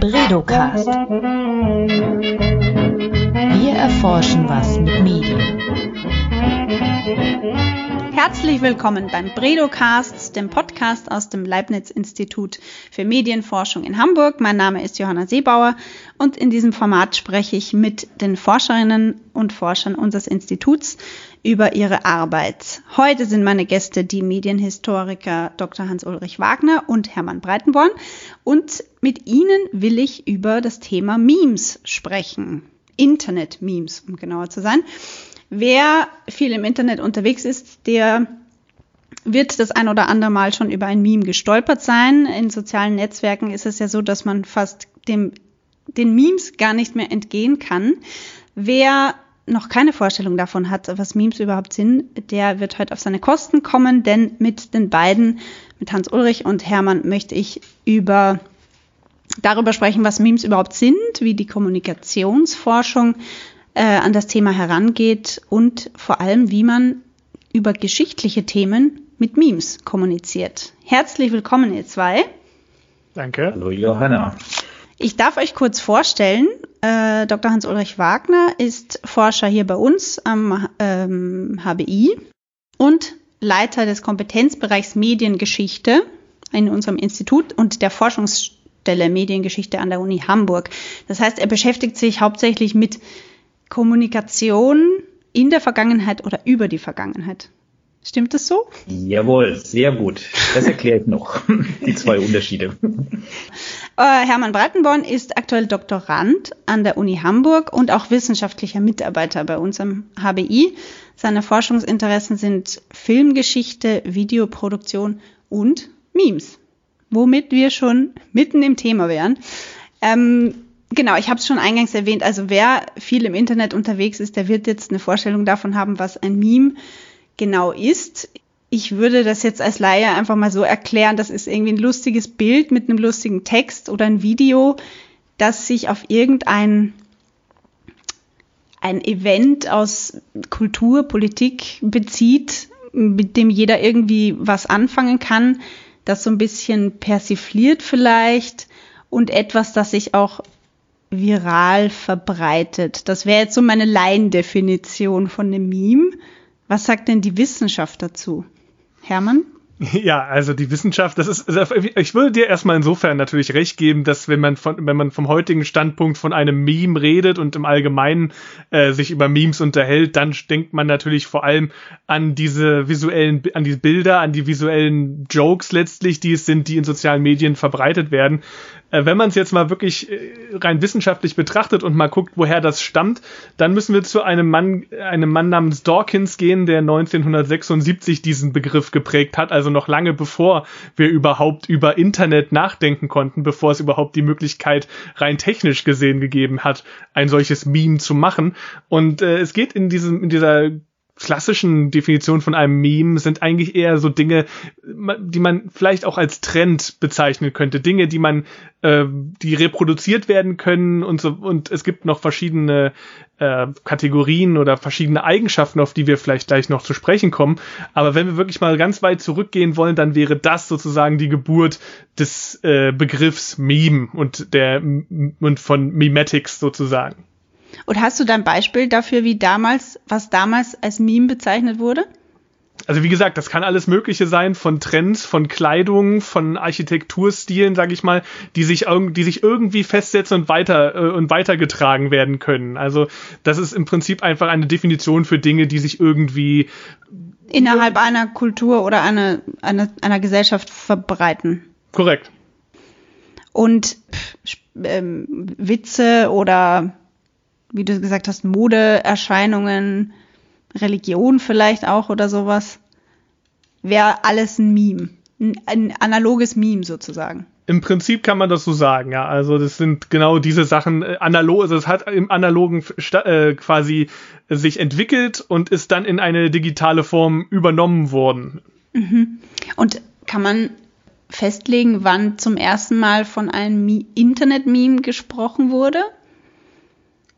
Bredocast. Wir erforschen was mit Medien. Herzlich willkommen beim Bredocast, dem Podcast aus dem Leibniz-Institut für Medienforschung in Hamburg. Mein Name ist Johanna Seebauer und in diesem Format spreche ich mit den Forscherinnen und Forschern unseres Instituts über ihre Arbeit. Heute sind meine Gäste die Medienhistoriker Dr. Hans-Ulrich Wagner und Hermann Breitenborn und mit ihnen will ich über das Thema Memes sprechen. Internet-Memes, um genauer zu sein. Wer viel im Internet unterwegs ist, der wird das ein oder andere Mal schon über ein Meme gestolpert sein. In sozialen Netzwerken ist es ja so, dass man fast dem, den Memes gar nicht mehr entgehen kann. Wer noch keine Vorstellung davon hat, was Memes überhaupt sind, der wird heute auf seine Kosten kommen, denn mit den beiden, mit Hans Ulrich und Hermann, möchte ich über darüber sprechen, was Memes überhaupt sind, wie die Kommunikationsforschung äh, an das Thema herangeht und vor allem, wie man über geschichtliche Themen mit Memes kommuniziert. Herzlich willkommen, ihr zwei. Danke. Hallo Johanna. Ich darf euch kurz vorstellen, äh, Dr. Hans-Ulrich Wagner ist Forscher hier bei uns am ähm, HBI und Leiter des Kompetenzbereichs Mediengeschichte in unserem Institut und der Forschungsstelle Mediengeschichte an der Uni Hamburg. Das heißt, er beschäftigt sich hauptsächlich mit Kommunikation in der Vergangenheit oder über die Vergangenheit. Stimmt das so? Jawohl, sehr gut. Das erklärt noch die zwei Unterschiede. Äh, Hermann Breitenborn ist aktuell Doktorand an der Uni Hamburg und auch wissenschaftlicher Mitarbeiter bei uns am HBI. Seine Forschungsinteressen sind Filmgeschichte, Videoproduktion und Memes, womit wir schon mitten im Thema wären. Ähm, Genau, ich habe es schon eingangs erwähnt. Also wer viel im Internet unterwegs ist, der wird jetzt eine Vorstellung davon haben, was ein Meme genau ist. Ich würde das jetzt als Laie einfach mal so erklären, das ist irgendwie ein lustiges Bild mit einem lustigen Text oder ein Video, das sich auf irgendein ein Event aus Kultur, Politik bezieht, mit dem jeder irgendwie was anfangen kann, das so ein bisschen persifliert vielleicht und etwas, das sich auch viral verbreitet. Das wäre jetzt so meine Laiendefinition von einem Meme. Was sagt denn die Wissenschaft dazu? Hermann? Ja, also die Wissenschaft, das ist, also ich würde dir erstmal insofern natürlich recht geben, dass wenn man von, wenn man vom heutigen Standpunkt von einem Meme redet und im Allgemeinen äh, sich über Memes unterhält, dann denkt man natürlich vor allem an diese visuellen, an die Bilder, an die visuellen Jokes letztlich, die es sind, die in sozialen Medien verbreitet werden. Äh, wenn man es jetzt mal wirklich äh, rein wissenschaftlich betrachtet und mal guckt, woher das stammt, dann müssen wir zu einem Mann, einem Mann namens Dawkins gehen, der 1976 diesen Begriff geprägt hat, also noch lange bevor wir überhaupt über Internet nachdenken konnten, bevor es überhaupt die Möglichkeit rein technisch gesehen gegeben hat, ein solches Meme zu machen. Und äh, es geht in diesem, in dieser klassischen Definition von einem Meme sind eigentlich eher so Dinge, die man vielleicht auch als Trend bezeichnen könnte. Dinge, die man, äh, die reproduziert werden können und so. Und es gibt noch verschiedene äh, Kategorien oder verschiedene Eigenschaften, auf die wir vielleicht gleich noch zu sprechen kommen. Aber wenn wir wirklich mal ganz weit zurückgehen wollen, dann wäre das sozusagen die Geburt des äh, Begriffs Meme und der und von Memetics sozusagen. Und hast du da ein Beispiel dafür, wie damals, was damals als Meme bezeichnet wurde? Also wie gesagt, das kann alles Mögliche sein, von Trends, von Kleidung, von Architekturstilen, sage ich mal, die sich, die sich irgendwie festsetzen und weiter äh, und weitergetragen werden können. Also das ist im Prinzip einfach eine Definition für Dinge, die sich irgendwie innerhalb einer Kultur oder einer, einer, einer Gesellschaft verbreiten. Korrekt. Und ähm, Witze oder wie du gesagt hast, Modeerscheinungen, Religion vielleicht auch oder sowas, wäre alles ein Meme. Ein, ein analoges Meme sozusagen. Im Prinzip kann man das so sagen, ja. Also das sind genau diese Sachen äh, analog, also es hat im analogen äh, quasi sich entwickelt und ist dann in eine digitale Form übernommen worden. Mhm. Und kann man festlegen, wann zum ersten Mal von einem Internet-Meme gesprochen wurde?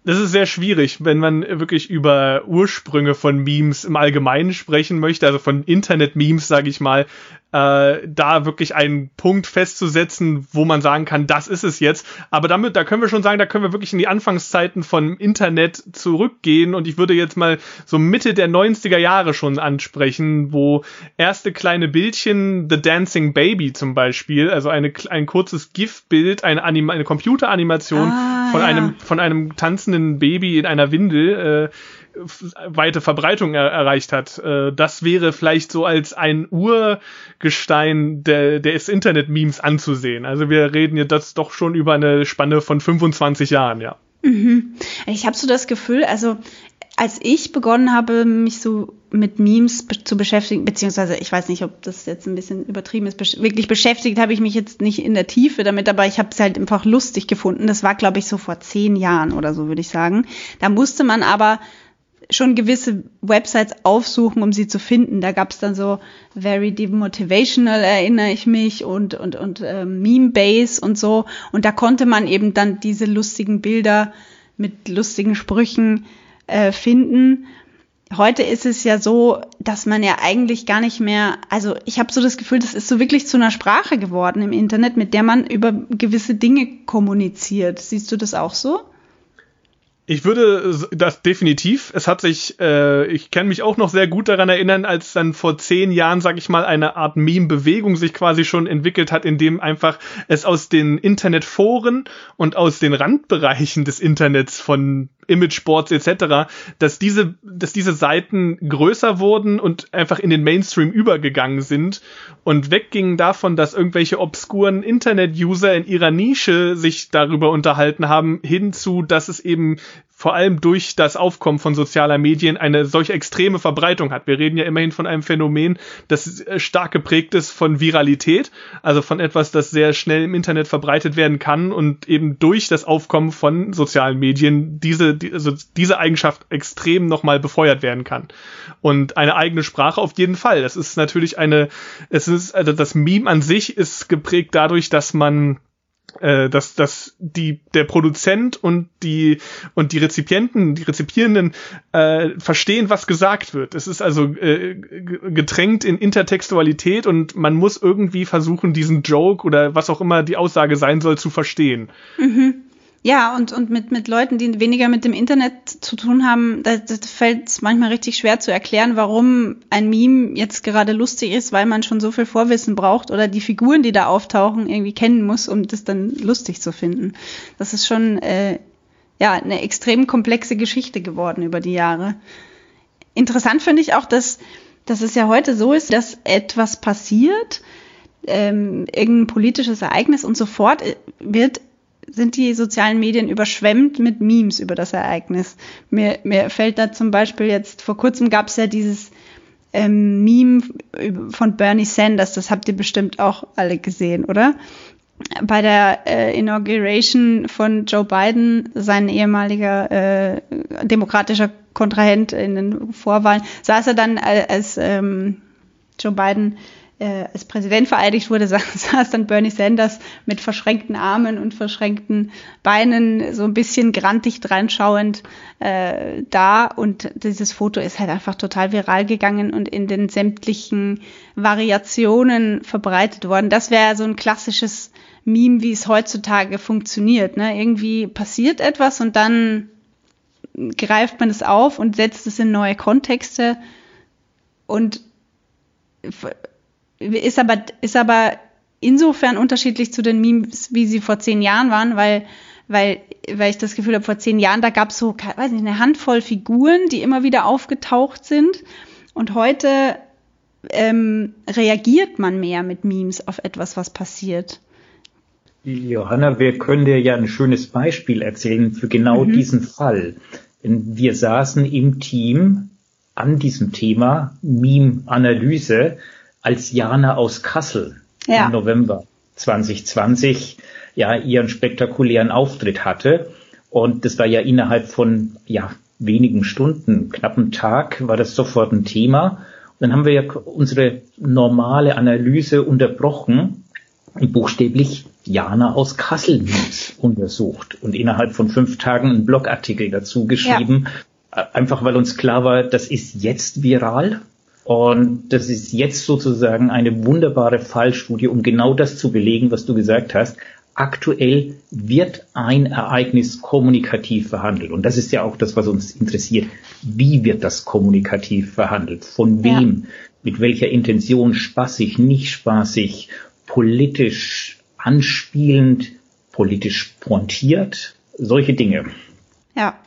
Das ist sehr schwierig, wenn man wirklich über Ursprünge von Memes im Allgemeinen sprechen möchte, also von Internet-Memes, sage ich mal, äh, da wirklich einen Punkt festzusetzen, wo man sagen kann, das ist es jetzt. Aber damit, da können wir schon sagen, da können wir wirklich in die Anfangszeiten von Internet zurückgehen und ich würde jetzt mal so Mitte der 90er Jahre schon ansprechen, wo erste kleine Bildchen, The Dancing Baby zum Beispiel, also eine, ein kurzes GIF-Bild, eine, eine Computeranimation ah, von ja. einem, von einem tanzenden Baby in einer Windel, äh, weite Verbreitung er erreicht hat. Äh, das wäre vielleicht so als ein Urgestein der, des Internet-Memes anzusehen. Also wir reden jetzt das doch schon über eine Spanne von 25 Jahren, ja. Mhm. Ich habe so das Gefühl, also als ich begonnen habe, mich so mit Memes zu beschäftigen, beziehungsweise ich weiß nicht, ob das jetzt ein bisschen übertrieben ist, besch wirklich beschäftigt habe ich mich jetzt nicht in der Tiefe damit, aber ich habe es halt einfach lustig gefunden. Das war, glaube ich, so vor zehn Jahren oder so, würde ich sagen. Da musste man aber schon gewisse Websites aufsuchen, um sie zu finden. Da gab es dann so Very Demotivational, erinnere ich mich, und, und, und äh, Meme Base und so. Und da konnte man eben dann diese lustigen Bilder mit lustigen Sprüchen äh, finden. Heute ist es ja so, dass man ja eigentlich gar nicht mehr, also ich habe so das Gefühl, das ist so wirklich zu einer Sprache geworden im Internet, mit der man über gewisse Dinge kommuniziert. Siehst du das auch so? Ich würde das definitiv. Es hat sich, äh, ich kann mich auch noch sehr gut daran erinnern, als dann vor zehn Jahren, sag ich mal, eine Art Meme-Bewegung sich quasi schon entwickelt hat, in dem einfach es aus den Internetforen und aus den Randbereichen des Internets von Imageboards etc., dass diese, dass diese Seiten größer wurden und einfach in den Mainstream übergegangen sind und weggingen davon, dass irgendwelche obskuren Internet-User in ihrer Nische sich darüber unterhalten haben, hinzu, dass es eben vor allem durch das Aufkommen von sozialer Medien eine solch extreme Verbreitung hat. Wir reden ja immerhin von einem Phänomen, das äh, stark geprägt ist von Viralität, also von etwas, das sehr schnell im Internet verbreitet werden kann und eben durch das Aufkommen von sozialen Medien diese, also diese Eigenschaft extrem nochmal befeuert werden kann. Und eine eigene Sprache auf jeden Fall. Das ist natürlich eine, es ist, also das Meme an sich ist geprägt dadurch, dass man äh, dass, dass die, der Produzent und die, und die Rezipienten, die Rezipierenden äh, verstehen, was gesagt wird. Es ist also äh, getränkt in Intertextualität und man muss irgendwie versuchen, diesen Joke oder was auch immer die Aussage sein soll, zu verstehen. Mhm. Ja, und, und mit, mit Leuten, die weniger mit dem Internet zu tun haben, da, da fällt es manchmal richtig schwer zu erklären, warum ein Meme jetzt gerade lustig ist, weil man schon so viel Vorwissen braucht oder die Figuren, die da auftauchen, irgendwie kennen muss, um das dann lustig zu finden. Das ist schon äh, ja eine extrem komplexe Geschichte geworden über die Jahre. Interessant finde ich auch, dass, dass es ja heute so ist, dass etwas passiert, ähm, irgendein politisches Ereignis und sofort äh, wird sind die sozialen Medien überschwemmt mit Memes über das Ereignis. Mir, mir fällt da zum Beispiel jetzt, vor kurzem gab es ja dieses ähm, Meme von Bernie Sanders, das habt ihr bestimmt auch alle gesehen, oder? Bei der äh, Inauguration von Joe Biden, sein ehemaliger äh, demokratischer Kontrahent in den Vorwahlen, saß er dann äh, als ähm, Joe Biden äh, als Präsident vereidigt wurde, saß dann Bernie Sanders mit verschränkten Armen und verschränkten Beinen so ein bisschen grantig dranschauend äh, da. Und dieses Foto ist halt einfach total viral gegangen und in den sämtlichen Variationen verbreitet worden. Das wäre so ein klassisches Meme, wie es heutzutage funktioniert. Ne? Irgendwie passiert etwas und dann greift man es auf und setzt es in neue Kontexte und ist aber, ist aber insofern unterschiedlich zu den Memes, wie sie vor zehn Jahren waren, weil, weil, weil ich das Gefühl habe, vor zehn Jahren, da gab es so, weiß nicht, eine Handvoll Figuren, die immer wieder aufgetaucht sind. Und heute ähm, reagiert man mehr mit Memes auf etwas, was passiert. Johanna, wir können dir ja ein schönes Beispiel erzählen für genau mhm. diesen Fall. Wir saßen im Team an diesem Thema Meme-Analyse als Jana aus Kassel ja. im November 2020 ja ihren spektakulären Auftritt hatte. Und das war ja innerhalb von ja, wenigen Stunden, knappen Tag, war das sofort ein Thema. Und dann haben wir ja unsere normale Analyse unterbrochen buchstäblich Jana aus Kassel untersucht und innerhalb von fünf Tagen einen Blogartikel dazu geschrieben, ja. einfach weil uns klar war, das ist jetzt viral und das ist jetzt sozusagen eine wunderbare Fallstudie, um genau das zu belegen, was du gesagt hast. Aktuell wird ein Ereignis kommunikativ verhandelt. Und das ist ja auch das, was uns interessiert. Wie wird das kommunikativ verhandelt? Von wem? Ja. Mit welcher Intention? Spaßig, nicht spaßig, politisch anspielend, politisch pointiert? Solche Dinge. Ja,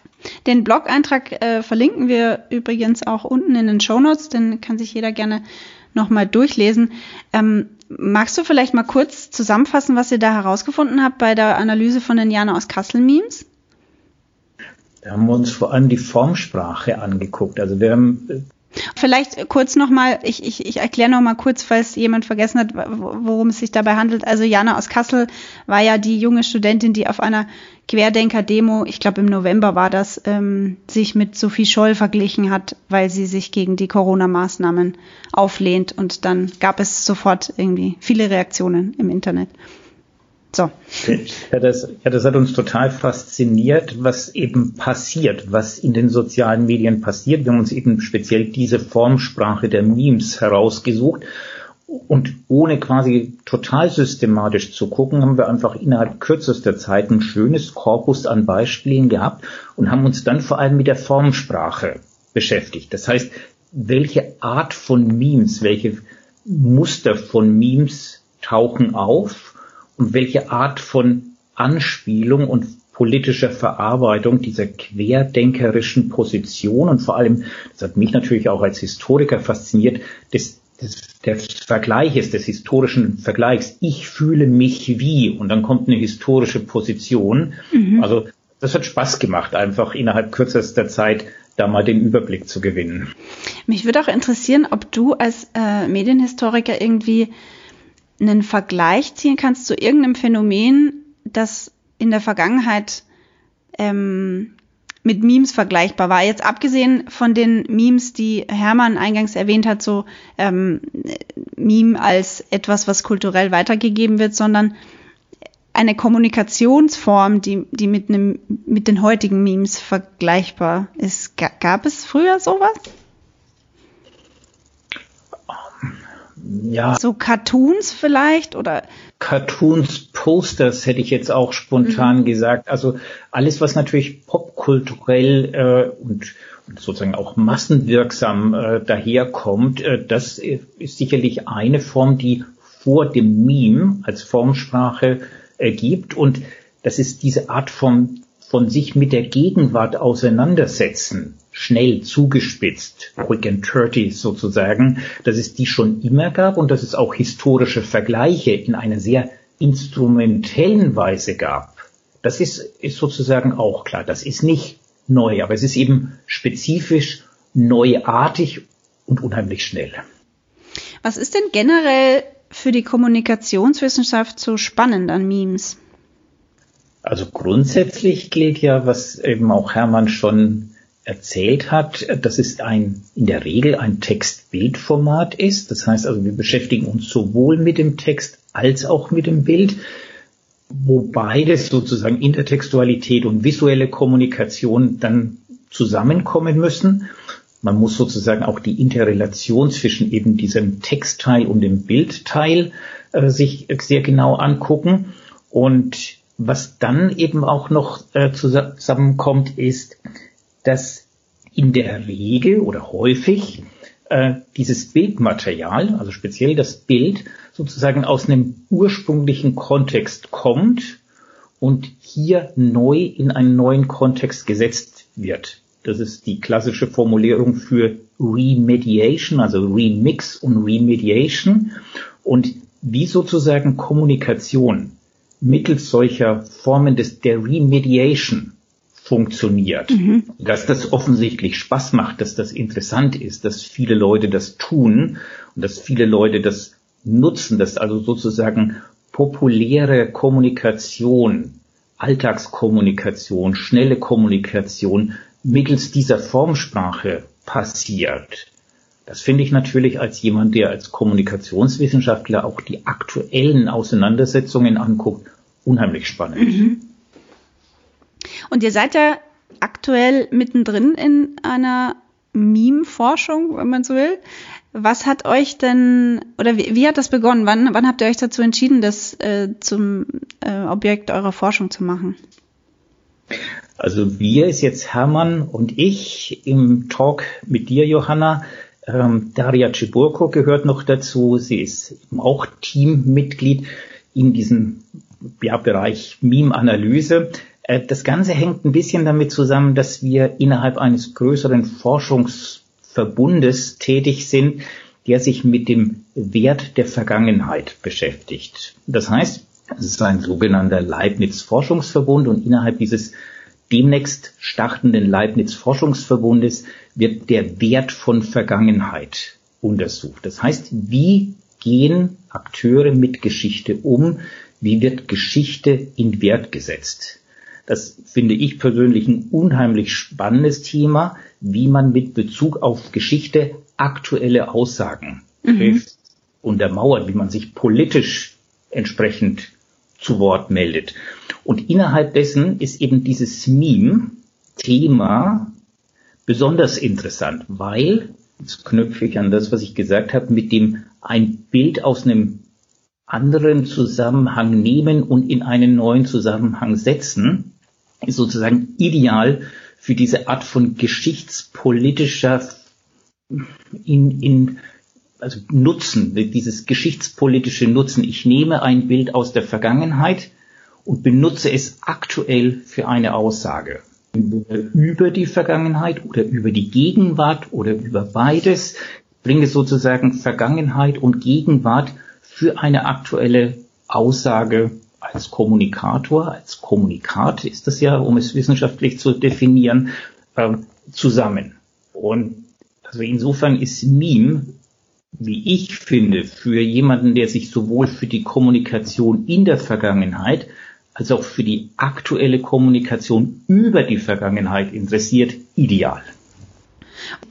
den Blog-Eintrag äh, verlinken wir übrigens auch unten in den Show Notes, den kann sich jeder gerne nochmal durchlesen. Ähm, magst du vielleicht mal kurz zusammenfassen, was ihr da herausgefunden habt bei der Analyse von den Jana aus Kassel-Memes? Da haben wir uns vor allem die Formsprache angeguckt. Also wir haben äh, Vielleicht kurz nochmal, ich, ich, ich erkläre nochmal kurz, falls jemand vergessen hat, worum es sich dabei handelt. Also Jana aus Kassel war ja die junge Studentin, die auf einer Querdenker-Demo, ich glaube im November war das, ähm, sich mit Sophie Scholl verglichen hat, weil sie sich gegen die Corona-Maßnahmen auflehnt. Und dann gab es sofort irgendwie viele Reaktionen im Internet. So. Ja das, ja, das hat uns total fasziniert, was eben passiert, was in den sozialen Medien passiert. Wir haben uns eben speziell diese Formsprache der Memes herausgesucht. Und ohne quasi total systematisch zu gucken, haben wir einfach innerhalb kürzester Zeit ein schönes Korpus an Beispielen gehabt und haben uns dann vor allem mit der Formsprache beschäftigt. Das heißt, welche Art von Memes, welche Muster von Memes tauchen auf und welche Art von Anspielung und politischer Verarbeitung dieser querdenkerischen Position und vor allem, das hat mich natürlich auch als Historiker fasziniert, des, des, des Vergleiches, des historischen Vergleichs. Ich fühle mich wie und dann kommt eine historische Position. Mhm. Also das hat Spaß gemacht, einfach innerhalb kürzester Zeit da mal den Überblick zu gewinnen. Mich würde auch interessieren, ob du als äh, Medienhistoriker irgendwie einen Vergleich ziehen kannst zu irgendeinem Phänomen, das in der Vergangenheit ähm, mit Memes vergleichbar war. Jetzt abgesehen von den Memes, die Hermann eingangs erwähnt hat, so ähm, Meme als etwas, was kulturell weitergegeben wird, sondern eine Kommunikationsform, die, die mit, einem, mit den heutigen Memes vergleichbar ist. Gab es früher sowas? Ja. So Cartoons vielleicht oder? Cartoons, Posters hätte ich jetzt auch spontan mhm. gesagt. Also alles, was natürlich popkulturell äh, und, und sozusagen auch massenwirksam äh, daherkommt, äh, das ist sicherlich eine Form, die vor dem Meme als Formsprache ergibt. Und das ist diese Art von, von sich mit der Gegenwart auseinandersetzen schnell zugespitzt, quick and dirty sozusagen, dass es die schon immer gab und dass es auch historische Vergleiche in einer sehr instrumentellen Weise gab. Das ist, ist sozusagen auch klar. Das ist nicht neu, aber es ist eben spezifisch, neuartig und unheimlich schnell. Was ist denn generell für die Kommunikationswissenschaft so spannend an Memes? Also grundsätzlich gilt ja, was eben auch Hermann schon erzählt hat, dass es ein, in der Regel ein Text-Bild-Format ist. Das heißt also, wir beschäftigen uns sowohl mit dem Text als auch mit dem Bild, wo beides sozusagen Intertextualität und visuelle Kommunikation dann zusammenkommen müssen. Man muss sozusagen auch die Interrelation zwischen eben diesem Textteil und dem Bildteil äh, sich sehr genau angucken. Und was dann eben auch noch äh, zusammenkommt, ist, dass in der Regel oder häufig äh, dieses Bildmaterial, also speziell das Bild, sozusagen aus einem ursprünglichen Kontext kommt und hier neu in einen neuen Kontext gesetzt wird. Das ist die klassische Formulierung für Remediation, also Remix und Remediation. Und wie sozusagen Kommunikation mittels solcher Formen des, der Remediation funktioniert. Mhm. Dass das offensichtlich Spaß macht, dass das interessant ist, dass viele Leute das tun und dass viele Leute das nutzen, dass also sozusagen populäre Kommunikation, Alltagskommunikation, schnelle Kommunikation mittels dieser Formsprache passiert. Das finde ich natürlich als jemand, der als Kommunikationswissenschaftler auch die aktuellen Auseinandersetzungen anguckt, unheimlich spannend. Mhm. Und ihr seid ja aktuell mittendrin in einer Meme-Forschung, wenn man so will. Was hat euch denn, oder wie, wie hat das begonnen? Wann, wann habt ihr euch dazu entschieden, das äh, zum äh, Objekt eurer Forschung zu machen? Also wir ist jetzt Hermann und ich im Talk mit dir, Johanna. Ähm, Daria Ciburko gehört noch dazu. Sie ist auch Teammitglied in diesem ja, Bereich Meme-Analyse. Äh, das Ganze hängt ein bisschen damit zusammen, dass wir innerhalb eines größeren Forschungs Verbundes tätig sind, der sich mit dem Wert der Vergangenheit beschäftigt. Das heißt, es ist ein sogenannter Leibniz-Forschungsverbund und innerhalb dieses demnächst startenden Leibniz-Forschungsverbundes wird der Wert von Vergangenheit untersucht. Das heißt, wie gehen Akteure mit Geschichte um? Wie wird Geschichte in Wert gesetzt? Das finde ich persönlich ein unheimlich spannendes Thema, wie man mit Bezug auf Geschichte aktuelle Aussagen mhm. trifft, untermauert, wie man sich politisch entsprechend zu Wort meldet. Und innerhalb dessen ist eben dieses Meme-Thema besonders interessant, weil, jetzt knüpfe ich an das, was ich gesagt habe, mit dem ein Bild aus einem anderen Zusammenhang nehmen und in einen neuen Zusammenhang setzen, ist sozusagen ideal für diese Art von geschichtspolitischer in, in, also Nutzen, dieses geschichtspolitische Nutzen. Ich nehme ein Bild aus der Vergangenheit und benutze es aktuell für eine Aussage über die Vergangenheit oder über die Gegenwart oder über beides, bringe sozusagen Vergangenheit und Gegenwart für eine aktuelle Aussage als Kommunikator, als Kommunikat ist das ja, um es wissenschaftlich zu definieren, äh, zusammen. Und also insofern ist Meme, wie ich finde, für jemanden, der sich sowohl für die Kommunikation in der Vergangenheit als auch für die aktuelle Kommunikation über die Vergangenheit interessiert, ideal.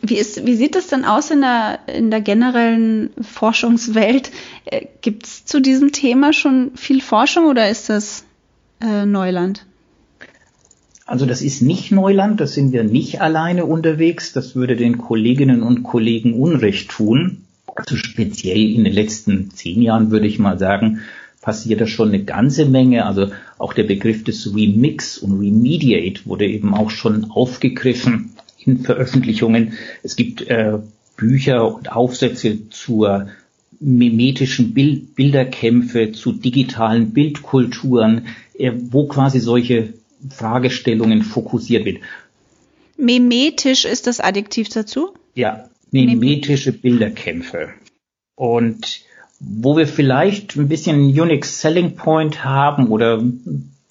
Wie, ist, wie sieht es denn aus in der, in der generellen Forschungswelt? Äh, Gibt es zu diesem Thema schon viel Forschung oder ist das äh, Neuland? Also das ist nicht Neuland, das sind wir nicht alleine unterwegs. Das würde den Kolleginnen und Kollegen Unrecht tun. Also speziell in den letzten zehn Jahren würde ich mal sagen, passiert da schon eine ganze Menge. Also auch der Begriff des Remix und Remediate wurde eben auch schon aufgegriffen Veröffentlichungen. Es gibt äh, Bücher und Aufsätze zur mimetischen Bild Bilderkämpfe, zu digitalen Bildkulturen, äh, wo quasi solche Fragestellungen fokussiert wird. Mimetisch ist das Adjektiv dazu? Ja, mimetische Bilderkämpfe. Und wo wir vielleicht ein bisschen Unique Selling Point haben oder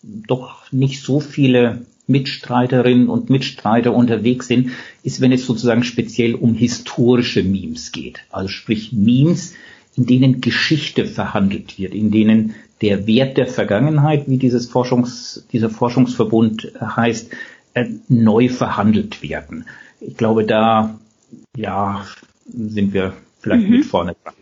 doch nicht so viele Mitstreiterinnen und Mitstreiter unterwegs sind, ist, wenn es sozusagen speziell um historische Memes geht. Also sprich Memes, in denen Geschichte verhandelt wird, in denen der Wert der Vergangenheit, wie dieses Forschungs, dieser Forschungsverbund heißt, äh, neu verhandelt werden. Ich glaube, da, ja, sind wir vielleicht mhm. mit vorne dran.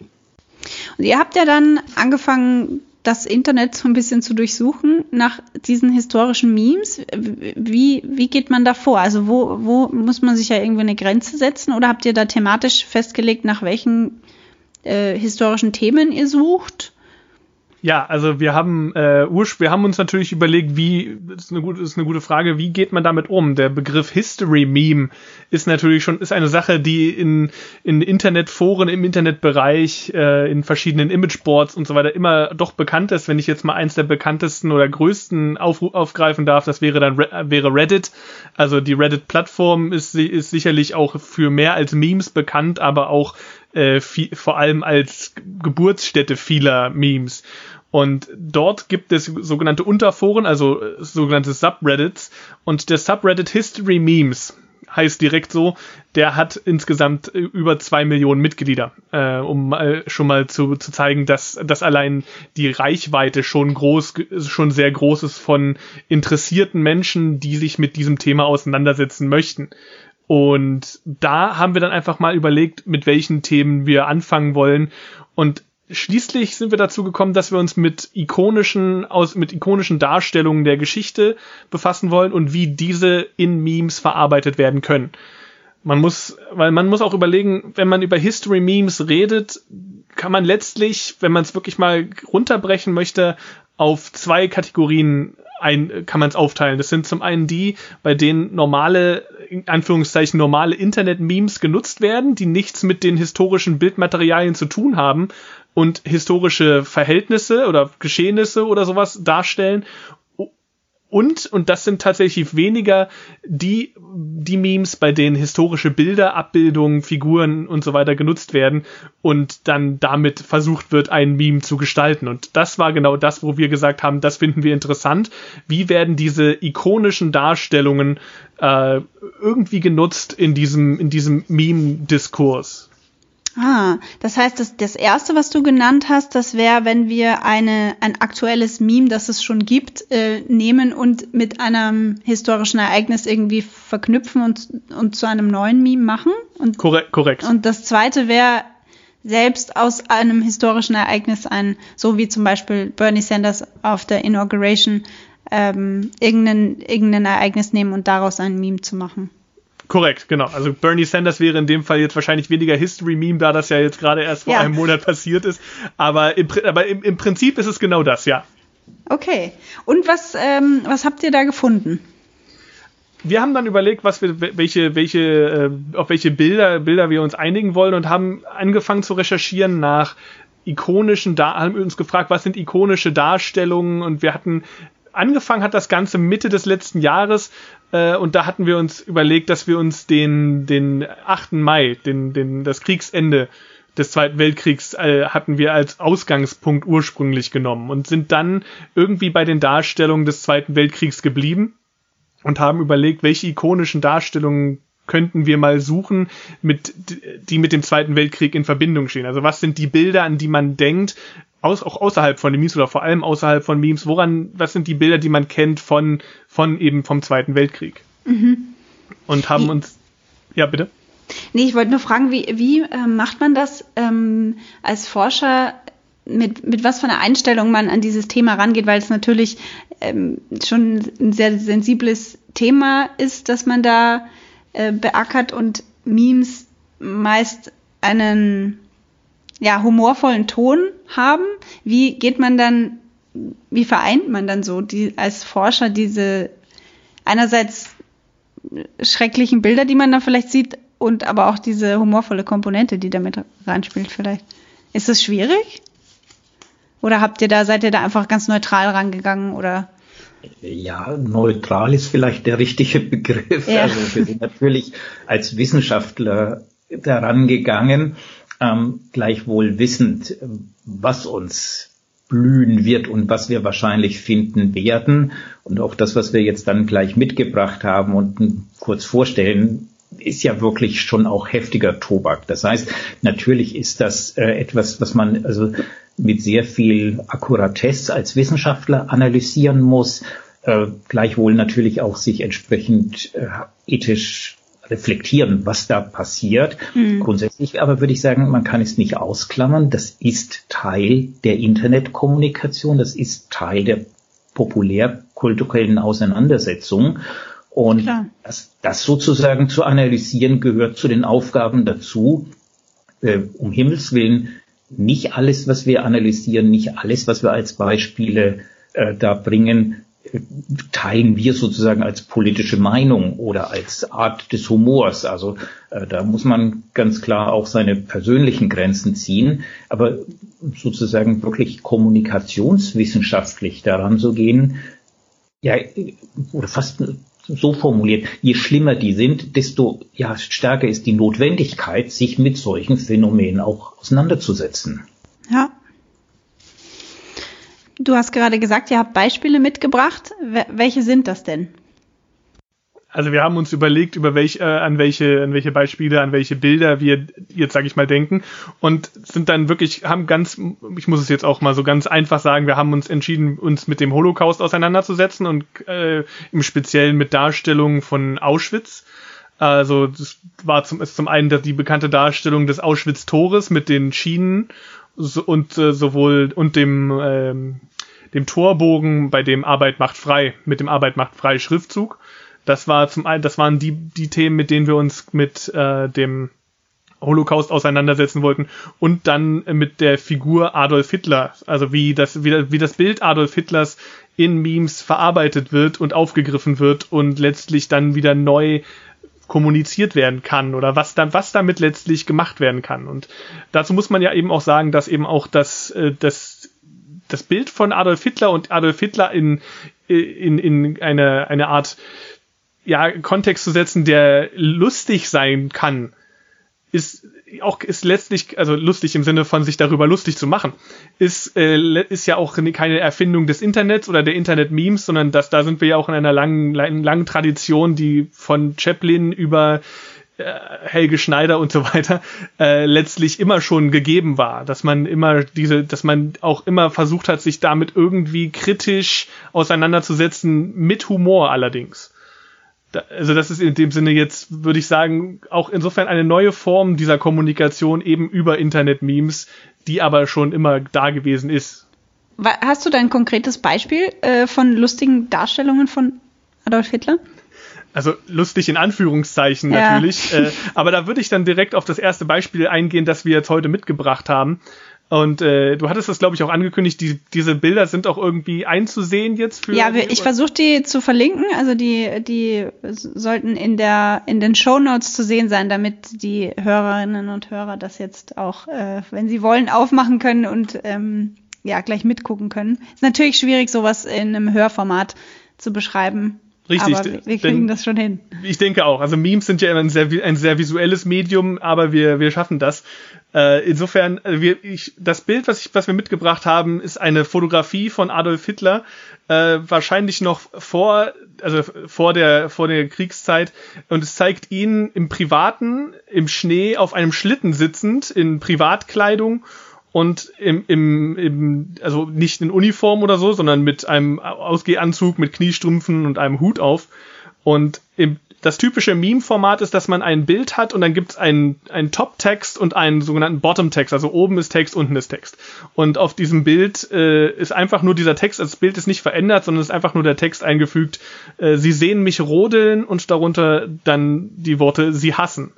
Und ihr habt ja dann angefangen, das Internet so ein bisschen zu durchsuchen nach diesen historischen Memes. Wie, wie geht man da vor? Also wo, wo muss man sich ja irgendwie eine Grenze setzen oder habt ihr da thematisch festgelegt, nach welchen äh, historischen Themen ihr sucht? Ja, also wir haben äh, Ursch, wir haben uns natürlich überlegt, wie ist eine gute, ist eine gute Frage, wie geht man damit um? Der Begriff History Meme ist natürlich schon ist eine Sache, die in in Internetforen im Internetbereich, äh, in verschiedenen Imageboards und so weiter immer doch bekannt ist. Wenn ich jetzt mal eins der bekanntesten oder größten auf, aufgreifen darf, das wäre dann wäre Reddit. Also die Reddit-Plattform ist ist sicherlich auch für mehr als Memes bekannt, aber auch äh, viel, vor allem als Geburtsstätte vieler Memes. Und dort gibt es sogenannte Unterforen, also äh, sogenannte Subreddits. Und der Subreddit History Memes heißt direkt so, der hat insgesamt äh, über zwei Millionen Mitglieder, äh, um mal schon mal zu, zu zeigen, dass, dass allein die Reichweite schon groß, schon sehr groß ist von interessierten Menschen, die sich mit diesem Thema auseinandersetzen möchten. Und da haben wir dann einfach mal überlegt, mit welchen Themen wir anfangen wollen. Und schließlich sind wir dazu gekommen, dass wir uns mit ikonischen aus mit ikonischen Darstellungen der Geschichte befassen wollen und wie diese in Memes verarbeitet werden können. Man muss, weil man muss auch überlegen, wenn man über History Memes redet, kann man letztlich, wenn man es wirklich mal runterbrechen möchte, auf zwei Kategorien ein, kann man es aufteilen. Das sind zum einen die, bei denen normale, in Anführungszeichen normale Internet-Memes genutzt werden, die nichts mit den historischen Bildmaterialien zu tun haben und historische Verhältnisse oder Geschehnisse oder sowas darstellen und, und das sind tatsächlich weniger die, die Memes, bei denen historische Bilder, Abbildungen, Figuren und so weiter genutzt werden und dann damit versucht wird, ein Meme zu gestalten. Und das war genau das, wo wir gesagt haben, das finden wir interessant. Wie werden diese ikonischen Darstellungen äh, irgendwie genutzt in diesem, in diesem Meme-Diskurs? Ah, das heißt, das, das erste, was du genannt hast, das wäre, wenn wir eine, ein aktuelles Meme, das es schon gibt, äh, nehmen und mit einem historischen Ereignis irgendwie verknüpfen und, und zu einem neuen Meme machen. Und, korrekt, korrekt. Und das zweite wäre, selbst aus einem historischen Ereignis ein, so wie zum Beispiel Bernie Sanders auf der Inauguration, ähm, irgendein, irgendein Ereignis nehmen und daraus ein Meme zu machen. Korrekt, genau. Also Bernie Sanders wäre in dem Fall jetzt wahrscheinlich weniger History-Meme, da das ja jetzt gerade erst vor ja. einem Monat passiert ist. Aber, im, aber im, im, Prinzip ist es genau das, ja. Okay. Und was, ähm, was habt ihr da gefunden? Wir haben dann überlegt, was wir, welche, welche, äh, auf welche Bilder, Bilder wir uns einigen wollen und haben angefangen zu recherchieren nach ikonischen, da haben wir uns gefragt, was sind ikonische Darstellungen und wir hatten angefangen hat das Ganze Mitte des letzten Jahres äh, und da hatten wir uns überlegt, dass wir uns den, den 8. Mai, den, den, das Kriegsende des Zweiten Weltkriegs äh, hatten wir als Ausgangspunkt ursprünglich genommen und sind dann irgendwie bei den Darstellungen des Zweiten Weltkriegs geblieben und haben überlegt, welche ikonischen Darstellungen könnten wir mal suchen, mit, die mit dem Zweiten Weltkrieg in Verbindung stehen. Also was sind die Bilder, an die man denkt, aus, auch außerhalb von den Memes oder vor allem außerhalb von Memes, woran, was sind die Bilder, die man kennt von, von eben vom Zweiten Weltkrieg? Mhm. Und haben wie, uns, ja, bitte? Nee, ich wollte nur fragen, wie, wie äh, macht man das ähm, als Forscher, mit, mit was für einer Einstellung man an dieses Thema rangeht, weil es natürlich ähm, schon ein sehr sensibles Thema ist, dass man da äh, beackert und Memes meist einen ja, humorvollen Ton haben. Wie geht man dann, wie vereint man dann so die, als Forscher diese einerseits schrecklichen Bilder, die man da vielleicht sieht, und aber auch diese humorvolle Komponente, die damit reinspielt vielleicht. Ist das schwierig? Oder habt ihr da, seid ihr da einfach ganz neutral rangegangen oder? Ja, neutral ist vielleicht der richtige Begriff. Ja. Also wir sind natürlich als Wissenschaftler daran gegangen, ähm, gleichwohl wissend, was uns blühen wird und was wir wahrscheinlich finden werden. Und auch das, was wir jetzt dann gleich mitgebracht haben und kurz vorstellen, ist ja wirklich schon auch heftiger Tobak. Das heißt, natürlich ist das äh, etwas, was man also mit sehr viel Akkuratesse als Wissenschaftler analysieren muss, äh, gleichwohl natürlich auch sich entsprechend äh, ethisch reflektieren, was da passiert. Mhm. Grundsätzlich aber würde ich sagen, man kann es nicht ausklammern. Das ist Teil der Internetkommunikation. Das ist Teil der populärkulturellen Auseinandersetzung. Und das, das sozusagen zu analysieren gehört zu den Aufgaben dazu. Äh, um Himmels Willen, nicht alles, was wir analysieren, nicht alles, was wir als Beispiele äh, da bringen, teilen wir sozusagen als politische Meinung oder als Art des Humors. Also äh, da muss man ganz klar auch seine persönlichen Grenzen ziehen, aber sozusagen wirklich kommunikationswissenschaftlich daran zu gehen, ja, oder fast so formuliert, je schlimmer die sind, desto ja, stärker ist die Notwendigkeit, sich mit solchen Phänomenen auch auseinanderzusetzen. Du hast gerade gesagt, ihr habt Beispiele mitgebracht. Welche sind das denn? Also wir haben uns überlegt, über welch, äh, an welche, an welche Beispiele, an welche Bilder wir jetzt, sage ich mal, denken und sind dann wirklich, haben ganz, ich muss es jetzt auch mal so ganz einfach sagen, wir haben uns entschieden, uns mit dem Holocaust auseinanderzusetzen und äh, im Speziellen mit Darstellungen von Auschwitz Also das war zum, ist zum einen die bekannte Darstellung des Auschwitz-Tores mit den Schienen und äh, sowohl und dem ähm, dem Torbogen, bei dem Arbeit macht frei, mit dem Arbeit macht frei Schriftzug. Das war zum einen, das waren die die Themen, mit denen wir uns mit äh, dem Holocaust auseinandersetzen wollten. Und dann mit der Figur Adolf Hitler, also wie das, wie, wie das Bild Adolf Hitlers in Memes verarbeitet wird und aufgegriffen wird und letztlich dann wieder neu kommuniziert werden kann oder was dann was damit letztlich gemacht werden kann. Und dazu muss man ja eben auch sagen, dass eben auch das äh, das das Bild von Adolf Hitler und Adolf Hitler in in in eine eine Art ja Kontext zu setzen, der lustig sein kann ist auch ist letztlich also lustig im Sinne von sich darüber lustig zu machen ist äh, ist ja auch keine Erfindung des Internets oder der Internet Memes sondern das da sind wir ja auch in einer langen langen Tradition die von Chaplin über Helge Schneider und so weiter äh, letztlich immer schon gegeben war, dass man immer diese, dass man auch immer versucht hat, sich damit irgendwie kritisch auseinanderzusetzen, mit Humor allerdings also das ist in dem Sinne jetzt, würde ich sagen, auch insofern eine neue Form dieser Kommunikation eben über Internet-Memes, die aber schon immer da gewesen ist. Hast du da ein konkretes Beispiel äh, von lustigen Darstellungen von Adolf Hitler? Also lustig in Anführungszeichen ja. natürlich. Äh, aber da würde ich dann direkt auf das erste Beispiel eingehen, das wir jetzt heute mitgebracht haben. Und äh, du hattest das, glaube ich, auch angekündigt, die, diese Bilder sind auch irgendwie einzusehen jetzt für. Ja, wir, ich versuche die zu verlinken. Also die, die sollten in der in den Show Notes zu sehen sein, damit die Hörerinnen und Hörer das jetzt auch, äh, wenn sie wollen, aufmachen können und ähm, ja gleich mitgucken können. Ist natürlich schwierig, sowas in einem Hörformat zu beschreiben. Richtig, aber wir, kriegen das schon hin. Ich denke auch. Also Memes sind ja ein sehr, ein sehr visuelles Medium, aber wir, wir schaffen das. Äh, insofern, äh, wir, ich, das Bild, was, ich, was wir mitgebracht haben, ist eine Fotografie von Adolf Hitler, äh, wahrscheinlich noch vor, also vor der, vor der Kriegszeit. Und es zeigt ihn im Privaten, im Schnee, auf einem Schlitten sitzend, in Privatkleidung und im, im, im, also nicht in Uniform oder so, sondern mit einem Ausgehanzug, mit Kniestrümpfen und einem Hut auf. Und im das typische Meme-Format ist, dass man ein Bild hat und dann gibt es einen, einen Top-Text und einen sogenannten Bottom-Text. Also oben ist Text, unten ist Text. Und auf diesem Bild äh, ist einfach nur dieser Text, also das Bild ist nicht verändert, sondern ist einfach nur der Text eingefügt. Äh, Sie sehen mich rodeln und darunter dann die Worte Sie hassen.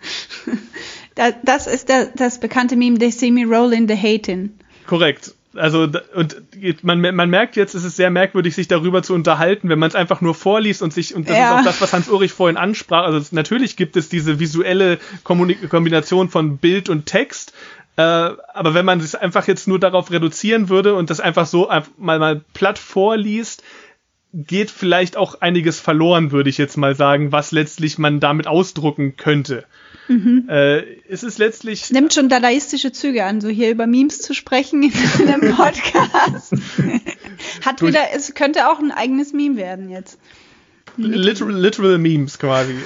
Das ist der, das bekannte Meme, They see me roll in the hating. Korrekt also und man, man merkt jetzt, es ist sehr merkwürdig, sich darüber zu unterhalten, wenn man es einfach nur vorliest und sich, und das ja. ist auch das, was Hans Ulrich vorhin ansprach. Also es, natürlich gibt es diese visuelle Kommunik Kombination von Bild und Text, äh, aber wenn man es einfach jetzt nur darauf reduzieren würde und das einfach so mal, mal platt vorliest, geht vielleicht auch einiges verloren, würde ich jetzt mal sagen, was letztlich man damit ausdrucken könnte. Mhm. Äh, es ist letztlich. Es nimmt schon dadaistische Züge an, so hier über Memes zu sprechen in einem Podcast. Hat wieder, es könnte auch ein eigenes Meme werden jetzt. Literal, literal Memes quasi.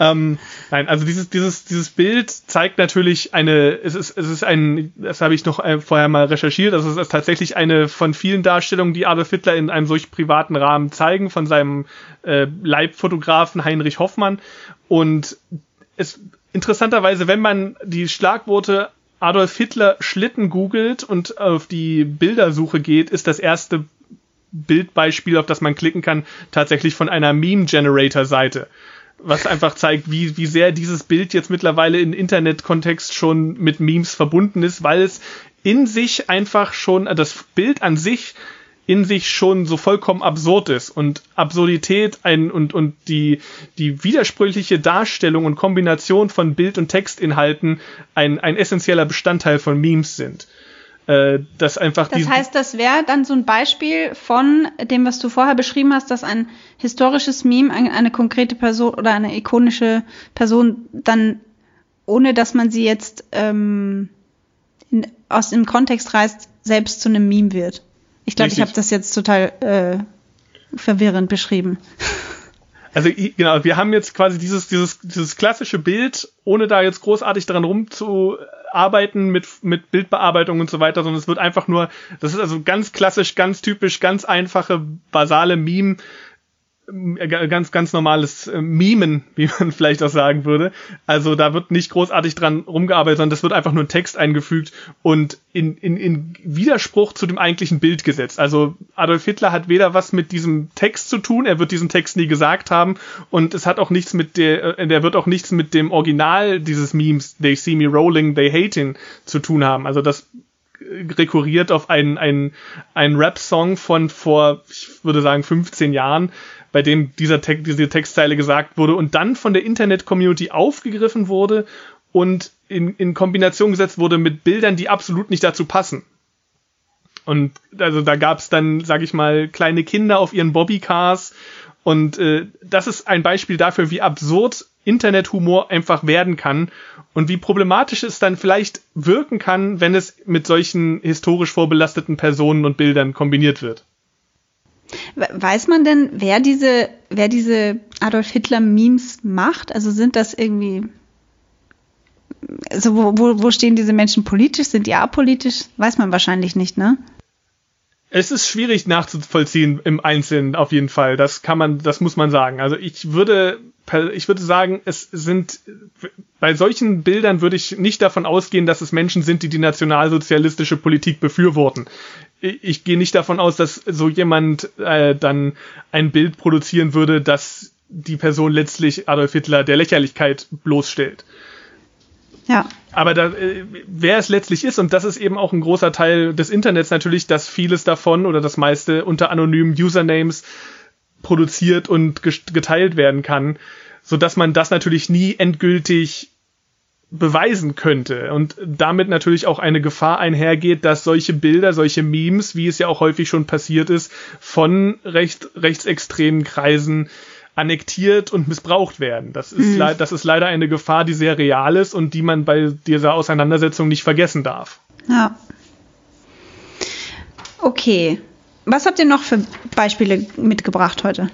Ähm, nein, also dieses, dieses, dieses Bild zeigt natürlich eine, es ist, es ist ein, das habe ich noch äh, vorher mal recherchiert, also es ist tatsächlich eine von vielen Darstellungen, die Adolf Hitler in einem solch privaten Rahmen zeigen, von seinem äh, Leibfotografen Heinrich Hoffmann. Und es interessanterweise, wenn man die Schlagworte Adolf Hitler Schlitten googelt und auf die Bildersuche geht, ist das erste Bildbeispiel, auf das man klicken kann, tatsächlich von einer Meme-Generator-Seite. Was einfach zeigt, wie, wie sehr dieses Bild jetzt mittlerweile in Internet-Kontext schon mit Memes verbunden ist, weil es in sich einfach schon, das Bild an sich in sich schon so vollkommen absurd ist und Absurdität ein und und die die widersprüchliche Darstellung und Kombination von Bild und Textinhalten ein ein essentieller Bestandteil von Memes sind. Äh, das einfach das heißt, das wäre dann so ein Beispiel von dem, was du vorher beschrieben hast, dass ein historisches Meme eine, konkrete Person oder eine ikonische Person dann, ohne dass man sie jetzt ähm, in, aus dem Kontext reißt, selbst zu einem Meme wird. Ich glaube, ich habe das jetzt total äh, verwirrend beschrieben. Also genau, wir haben jetzt quasi dieses, dieses, dieses klassische Bild, ohne da jetzt großartig daran rumzuarbeiten mit, mit Bildbearbeitung und so weiter, sondern es wird einfach nur, das ist also ganz klassisch, ganz typisch, ganz einfache, basale Meme ganz, ganz normales äh, Memen, wie man vielleicht auch sagen würde. Also da wird nicht großartig dran rumgearbeitet, sondern das wird einfach nur ein Text eingefügt und in, in, in Widerspruch zu dem eigentlichen Bild gesetzt. Also Adolf Hitler hat weder was mit diesem Text zu tun, er wird diesen Text nie gesagt haben und es hat auch nichts mit der, äh, der wird auch nichts mit dem Original dieses Memes, They See Me Rolling, They Hating, zu tun haben. Also das rekurriert auf einen, einen, einen Rap-Song von vor, ich würde sagen, 15 Jahren, bei dem dieser Text, diese Textzeile gesagt wurde und dann von der Internet-Community aufgegriffen wurde und in, in Kombination gesetzt wurde mit Bildern, die absolut nicht dazu passen. Und also da gab es dann, sag ich mal, kleine Kinder auf ihren Bobbycars. Und äh, das ist ein Beispiel dafür, wie absurd Internethumor einfach werden kann und wie problematisch es dann vielleicht wirken kann, wenn es mit solchen historisch vorbelasteten Personen und Bildern kombiniert wird. Weiß man denn, wer diese, wer diese Adolf Hitler Memes macht? Also sind das irgendwie, also wo, wo, wo stehen diese Menschen politisch? Sind die apolitisch? Weiß man wahrscheinlich nicht, ne? Es ist schwierig nachzuvollziehen im Einzelnen auf jeden Fall. Das kann man, das muss man sagen. Also ich würde, ich würde sagen, es sind bei solchen Bildern würde ich nicht davon ausgehen, dass es Menschen sind, die die nationalsozialistische Politik befürworten ich gehe nicht davon aus, dass so jemand äh, dann ein Bild produzieren würde, das die Person letztlich Adolf Hitler der Lächerlichkeit bloßstellt. Ja. Aber da, äh, wer es letztlich ist, und das ist eben auch ein großer Teil des Internets natürlich, dass vieles davon oder das meiste unter anonymen Usernames produziert und geteilt werden kann, so dass man das natürlich nie endgültig beweisen könnte und damit natürlich auch eine Gefahr einhergeht, dass solche Bilder, solche Memes, wie es ja auch häufig schon passiert ist, von recht, rechtsextremen Kreisen annektiert und missbraucht werden. Das ist, mhm. das ist leider eine Gefahr, die sehr real ist und die man bei dieser Auseinandersetzung nicht vergessen darf. Ja. Okay. Was habt ihr noch für Beispiele mitgebracht heute?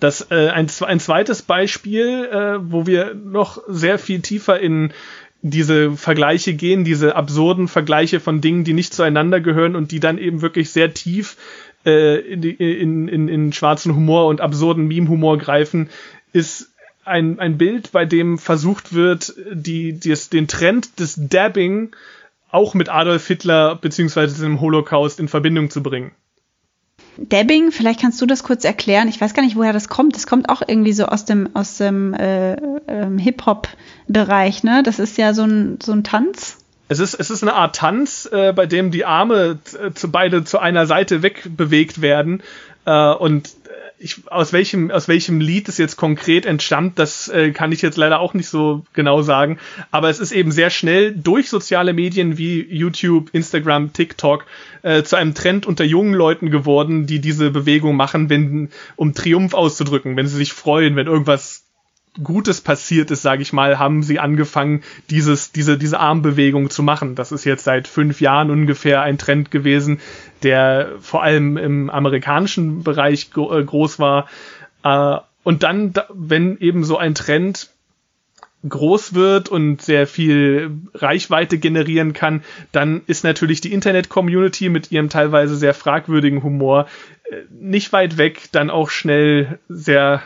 Das äh, ein, ein zweites Beispiel, äh, wo wir noch sehr viel tiefer in diese Vergleiche gehen, diese absurden Vergleiche von Dingen, die nicht zueinander gehören und die dann eben wirklich sehr tief äh, in, in, in, in schwarzen Humor und absurden Meme-Humor greifen, ist ein, ein Bild, bei dem versucht wird, die, die, den Trend des Dabbing auch mit Adolf Hitler beziehungsweise dem Holocaust in Verbindung zu bringen. Dabbing, vielleicht kannst du das kurz erklären. Ich weiß gar nicht, woher das kommt. Das kommt auch irgendwie so aus dem, aus dem äh, äh, Hip-Hop-Bereich, ne? Das ist ja so ein, so ein Tanz. Es ist, es ist eine Art Tanz, äh, bei dem die Arme zu beide zu einer Seite wegbewegt werden. Äh, und ich, aus welchem aus welchem Lied es jetzt konkret entstammt, das äh, kann ich jetzt leider auch nicht so genau sagen. Aber es ist eben sehr schnell durch soziale Medien wie YouTube, Instagram, TikTok äh, zu einem Trend unter jungen Leuten geworden, die diese Bewegung machen, wenn um Triumph auszudrücken, wenn sie sich freuen, wenn irgendwas Gutes passiert ist, sage ich mal, haben sie angefangen, dieses, diese, diese Armbewegung zu machen. Das ist jetzt seit fünf Jahren ungefähr ein Trend gewesen, der vor allem im amerikanischen Bereich äh, groß war. Äh, und dann, wenn eben so ein Trend groß wird und sehr viel Reichweite generieren kann, dann ist natürlich die Internet-Community mit ihrem teilweise sehr fragwürdigen Humor äh, nicht weit weg, dann auch schnell sehr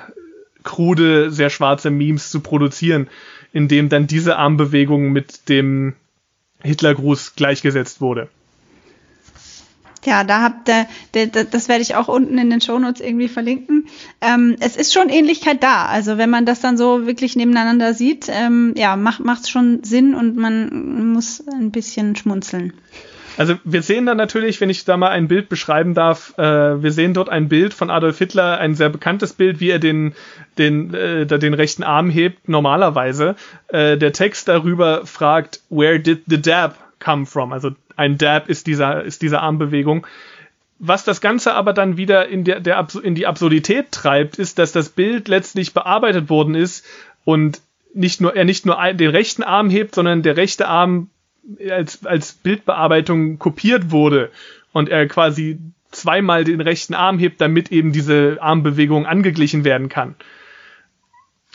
krude, sehr schwarze Memes zu produzieren, in dem dann diese Armbewegung mit dem Hitlergruß gleichgesetzt wurde. Ja, da habt ihr, das werde ich auch unten in den Shownotes irgendwie verlinken. Ähm, es ist schon Ähnlichkeit da. Also wenn man das dann so wirklich nebeneinander sieht, ähm, ja, macht macht's schon Sinn und man muss ein bisschen schmunzeln. Also wir sehen dann natürlich, wenn ich da mal ein Bild beschreiben darf, äh, wir sehen dort ein Bild von Adolf Hitler, ein sehr bekanntes Bild, wie er den, den, äh, den rechten Arm hebt, normalerweise. Äh, der Text darüber fragt, where did the dab come from? Also ein Dab ist dieser, ist diese Armbewegung. Was das Ganze aber dann wieder in, der, der, in die Absurdität treibt, ist, dass das Bild letztlich bearbeitet worden ist und nicht nur, er nicht nur den rechten Arm hebt, sondern der rechte Arm als, als Bildbearbeitung kopiert wurde und er quasi zweimal den rechten Arm hebt, damit eben diese Armbewegung angeglichen werden kann.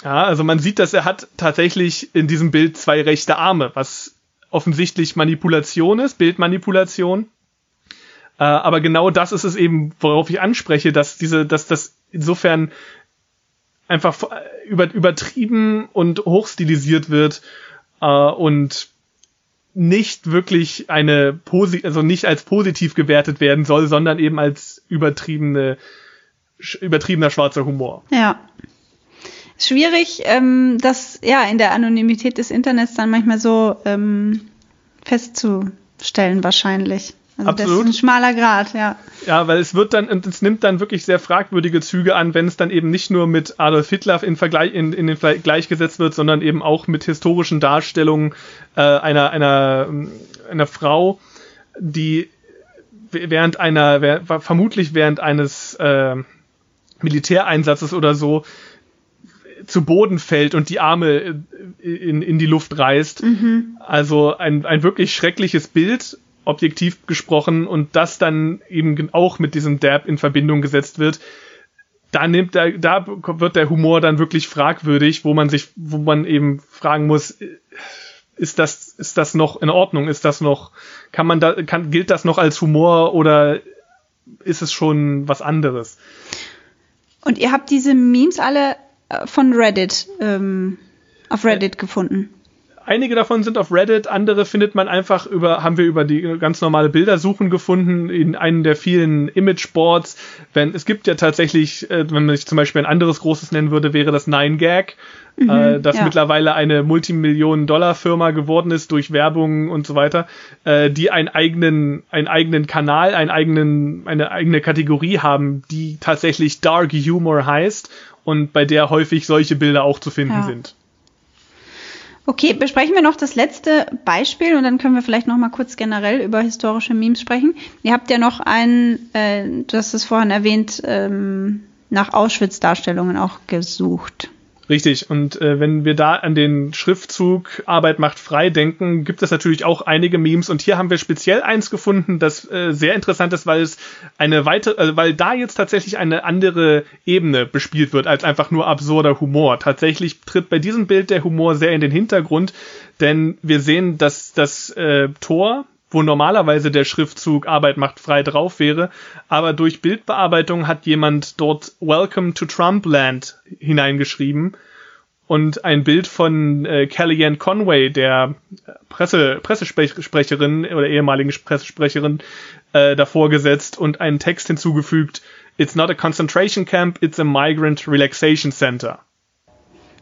Ja, also man sieht, dass er hat tatsächlich in diesem Bild zwei rechte Arme, was offensichtlich Manipulation ist, Bildmanipulation. Äh, aber genau das ist es eben, worauf ich anspreche, dass diese, dass das insofern einfach über, übertrieben und hochstilisiert wird äh, und nicht wirklich eine posi also nicht als positiv gewertet werden soll, sondern eben als übertriebene übertriebener schwarzer Humor. Ja. Schwierig, ähm, das ja in der Anonymität des Internets dann manchmal so ähm, festzustellen wahrscheinlich. Also Absolut. das ist ein schmaler Grad, ja. Ja, weil es wird dann, und es nimmt dann wirklich sehr fragwürdige Züge an, wenn es dann eben nicht nur mit Adolf Hitler in, Vergleich, in, in den Vergleich gesetzt wird, sondern eben auch mit historischen Darstellungen äh, einer, einer, einer Frau, die während einer, vermutlich während eines äh, Militäreinsatzes oder so zu Boden fällt und die Arme in, in die Luft reißt. Mhm. Also ein, ein wirklich schreckliches Bild objektiv gesprochen und das dann eben auch mit diesem Dab in Verbindung gesetzt wird, da nimmt da, da wird der Humor dann wirklich fragwürdig, wo man sich, wo man eben fragen muss, ist das, ist das noch in Ordnung? Ist das noch, kann man da, kann, gilt das noch als Humor oder ist es schon was anderes? Und ihr habt diese Memes alle äh, von Reddit, ähm, auf Reddit äh, gefunden? Einige davon sind auf Reddit, andere findet man einfach über, haben wir über die ganz normale Bildersuchen gefunden, in einem der vielen Imageboards. Wenn, es gibt ja tatsächlich, äh, wenn man sich zum Beispiel ein anderes großes nennen würde, wäre das Nine Gag. Mhm, äh, das ja. mittlerweile eine Multimillionen-Dollar-Firma geworden ist durch Werbung und so weiter, äh, die einen eigenen, einen eigenen Kanal, einen eigenen, eine eigene Kategorie haben, die tatsächlich Dark Humor heißt und bei der häufig solche Bilder auch zu finden ja. sind. Okay, besprechen wir noch das letzte Beispiel und dann können wir vielleicht noch mal kurz generell über historische Memes sprechen. Ihr habt ja noch einen, äh, du hast es vorhin erwähnt, ähm, nach Auschwitz-Darstellungen auch gesucht. Richtig, und äh, wenn wir da an den Schriftzug Arbeit macht frei denken, gibt es natürlich auch einige Memes und hier haben wir speziell eins gefunden, das äh, sehr interessant ist, weil es eine weitere, also weil da jetzt tatsächlich eine andere Ebene bespielt wird als einfach nur absurder Humor. Tatsächlich tritt bei diesem Bild der Humor sehr in den Hintergrund, denn wir sehen, dass das äh, Tor wo normalerweise der Schriftzug Arbeit macht frei drauf wäre, aber durch Bildbearbeitung hat jemand dort Welcome to Trumpland hineingeschrieben. Und ein Bild von äh, Kellyanne Conway, der Presse, Pressesprecherin oder ehemaligen Pressesprecherin, äh, davor gesetzt und einen Text hinzugefügt, It's not a concentration camp, it's a migrant relaxation center.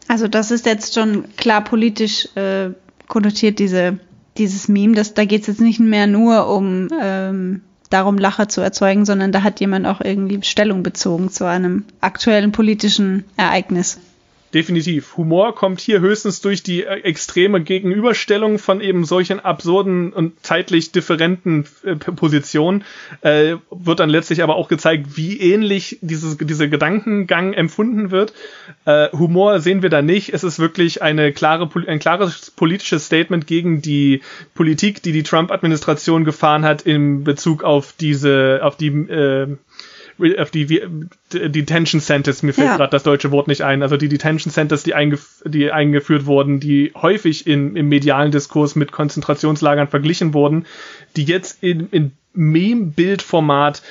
Also das ist jetzt schon klar politisch äh, konnotiert, diese dieses Meme, das, da geht es jetzt nicht mehr nur um ähm, darum, Lacher zu erzeugen, sondern da hat jemand auch irgendwie Stellung bezogen zu einem aktuellen politischen Ereignis. Definitiv. Humor kommt hier höchstens durch die äh, extreme Gegenüberstellung von eben solchen absurden und zeitlich differenten äh, Positionen. Äh, wird dann letztlich aber auch gezeigt, wie ähnlich dieses, dieser Gedankengang empfunden wird. Äh, Humor sehen wir da nicht. Es ist wirklich eine klare, ein klares politisches Statement gegen die Politik, die die Trump-Administration gefahren hat in Bezug auf diese, auf die äh, auf die, die Detention Centers, mir fällt ja. gerade das deutsche Wort nicht ein, also die Detention Centers, die, eingef die eingeführt wurden, die häufig in, im medialen Diskurs mit Konzentrationslagern verglichen wurden, die jetzt in, in Meme-Bildformat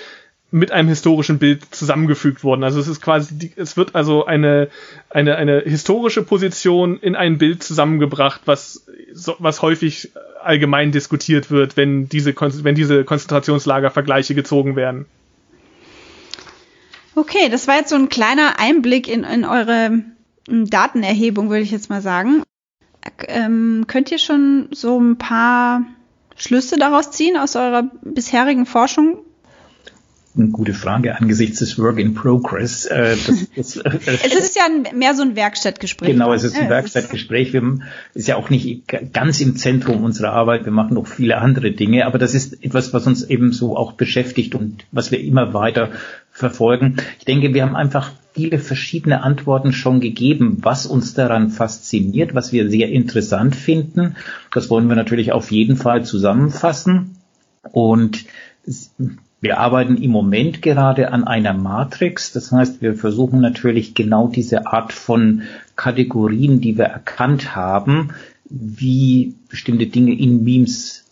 mit einem historischen Bild zusammengefügt wurden. Also es ist quasi, die, es wird also eine, eine, eine historische Position in ein Bild zusammengebracht, was, was häufig allgemein diskutiert wird, wenn diese, wenn diese Konzentrationslager-Vergleiche gezogen werden. Okay, das war jetzt so ein kleiner Einblick in, in eure Datenerhebung, würde ich jetzt mal sagen. Ähm, könnt ihr schon so ein paar Schlüsse daraus ziehen aus eurer bisherigen Forschung? eine gute Frage angesichts des Work in Progress. Äh, das, das, äh, es ist ja mehr so ein Werkstattgespräch. Genau, es ist ein ja, Werkstattgespräch. Wir ist ja auch nicht ganz im Zentrum unserer Arbeit. Wir machen noch viele andere Dinge, aber das ist etwas, was uns eben so auch beschäftigt und was wir immer weiter verfolgen. Ich denke, wir haben einfach viele verschiedene Antworten schon gegeben, was uns daran fasziniert, was wir sehr interessant finden. Das wollen wir natürlich auf jeden Fall zusammenfassen. Und wir arbeiten im Moment gerade an einer Matrix. Das heißt, wir versuchen natürlich genau diese Art von Kategorien, die wir erkannt haben, wie bestimmte Dinge in Memes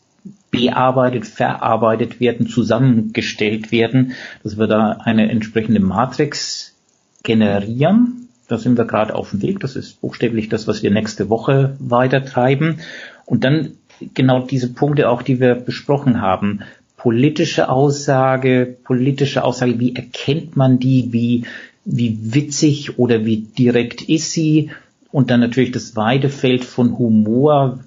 bearbeitet, verarbeitet werden, zusammengestellt werden, dass wir da eine entsprechende Matrix generieren. Da sind wir gerade auf dem Weg. Das ist buchstäblich das, was wir nächste Woche weitertreiben. Und dann genau diese Punkte auch, die wir besprochen haben. Politische Aussage, politische Aussage, wie erkennt man die, wie, wie witzig oder wie direkt ist sie? Und dann natürlich das weite Feld von Humor,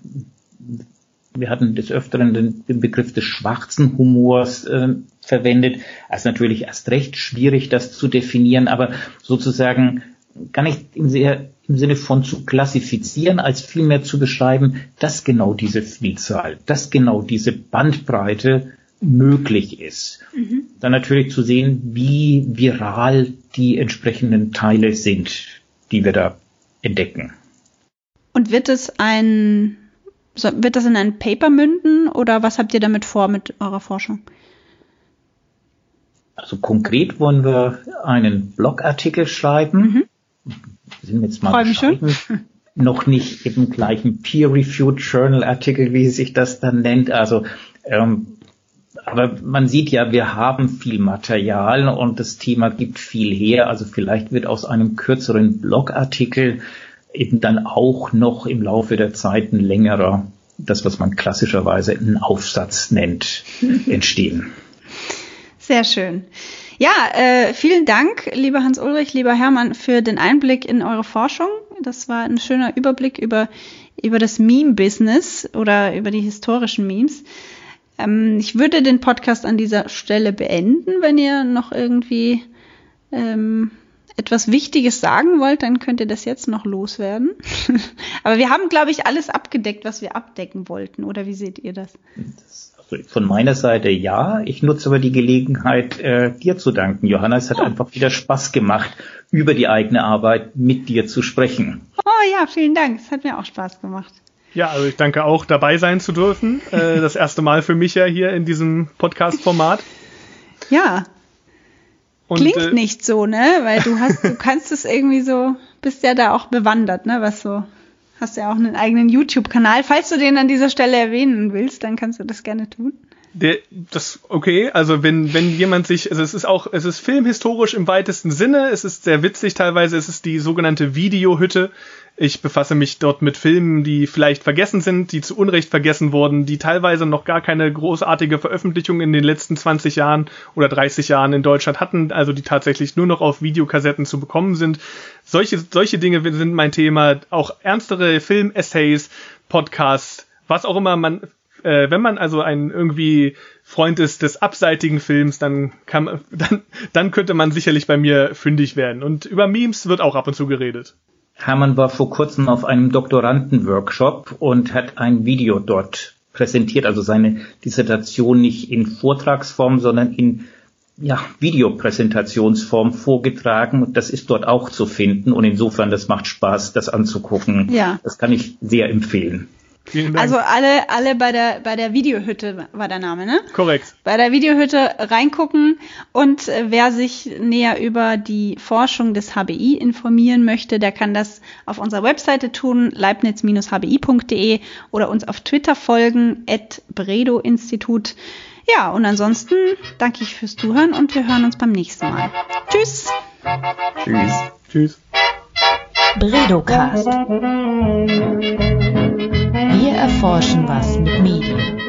wir hatten des Öfteren den, den Begriff des schwarzen Humors äh, verwendet. Ist natürlich erst recht schwierig, das zu definieren, aber sozusagen gar nicht im, sehr, im Sinne von zu klassifizieren, als vielmehr zu beschreiben, dass genau diese Vielzahl, dass genau diese Bandbreite möglich ist. Mhm. Dann natürlich zu sehen, wie viral die entsprechenden Teile sind, die wir da entdecken. Und wird es ein so, wird das in ein Paper münden oder was habt ihr damit vor mit eurer Forschung? Also konkret wollen wir einen Blogartikel schreiben. Mhm. Wir sind jetzt mal schreiben. Noch nicht im gleichen Peer-Reviewed Journal Artikel, wie sich das dann nennt. Also, ähm, aber man sieht ja, wir haben viel Material und das Thema gibt viel her. Also vielleicht wird aus einem kürzeren Blogartikel eben dann auch noch im Laufe der Zeit ein längerer, das was man klassischerweise einen Aufsatz nennt, entstehen. Sehr schön. Ja, äh, vielen Dank, lieber Hans-Ulrich, lieber Hermann, für den Einblick in eure Forschung. Das war ein schöner Überblick über, über das Meme-Business oder über die historischen Memes. Ähm, ich würde den Podcast an dieser Stelle beenden, wenn ihr noch irgendwie ähm, etwas Wichtiges sagen wollt, dann könnt ihr das jetzt noch loswerden. Aber wir haben, glaube ich, alles abgedeckt, was wir abdecken wollten. Oder wie seht ihr das? Also von meiner Seite ja. Ich nutze aber die Gelegenheit, äh, dir zu danken, Johanna. Es hat oh. einfach wieder Spaß gemacht, über die eigene Arbeit mit dir zu sprechen. Oh ja, vielen Dank. Es hat mir auch Spaß gemacht. Ja, also ich danke auch, dabei sein zu dürfen. Äh, das erste Mal für mich ja hier in diesem Podcast-Format. Ja, und, Klingt äh, nicht so, ne? Weil du hast, du kannst es irgendwie so, bist ja da auch bewandert, ne? Was so, hast ja auch einen eigenen YouTube-Kanal. Falls du den an dieser Stelle erwähnen willst, dann kannst du das gerne tun. Der, das, okay, also wenn, wenn jemand sich, also es ist auch, es ist filmhistorisch im weitesten Sinne, es ist sehr witzig teilweise, es ist die sogenannte Videohütte. Ich befasse mich dort mit Filmen, die vielleicht vergessen sind, die zu Unrecht vergessen wurden, die teilweise noch gar keine großartige Veröffentlichung in den letzten 20 Jahren oder 30 Jahren in Deutschland hatten, also die tatsächlich nur noch auf Videokassetten zu bekommen sind. Solche, solche Dinge sind mein Thema. Auch ernstere Film-Essays, Podcasts, was auch immer man, äh, wenn man also ein irgendwie Freund ist des abseitigen Films, dann kann, dann, dann könnte man sicherlich bei mir fündig werden. Und über Memes wird auch ab und zu geredet. Hermann war vor kurzem auf einem Doktorandenworkshop und hat ein Video dort präsentiert, also seine Dissertation nicht in Vortragsform, sondern in ja, Videopräsentationsform vorgetragen. Und das ist dort auch zu finden. Und insofern, das macht Spaß, das anzugucken. Ja. Das kann ich sehr empfehlen. Also alle, alle bei der, bei der Videohütte war der Name, ne? Korrekt. Bei der Videohütte reingucken und äh, wer sich näher über die Forschung des HBI informieren möchte, der kann das auf unserer Webseite tun, leibniz-hbi.de oder uns auf Twitter folgen, at Bredo Institut. Ja, und ansonsten danke ich fürs Zuhören und wir hören uns beim nächsten Mal. Tschüss. Tschüss. Tschüss. Bredocast erforschen was mit Medien.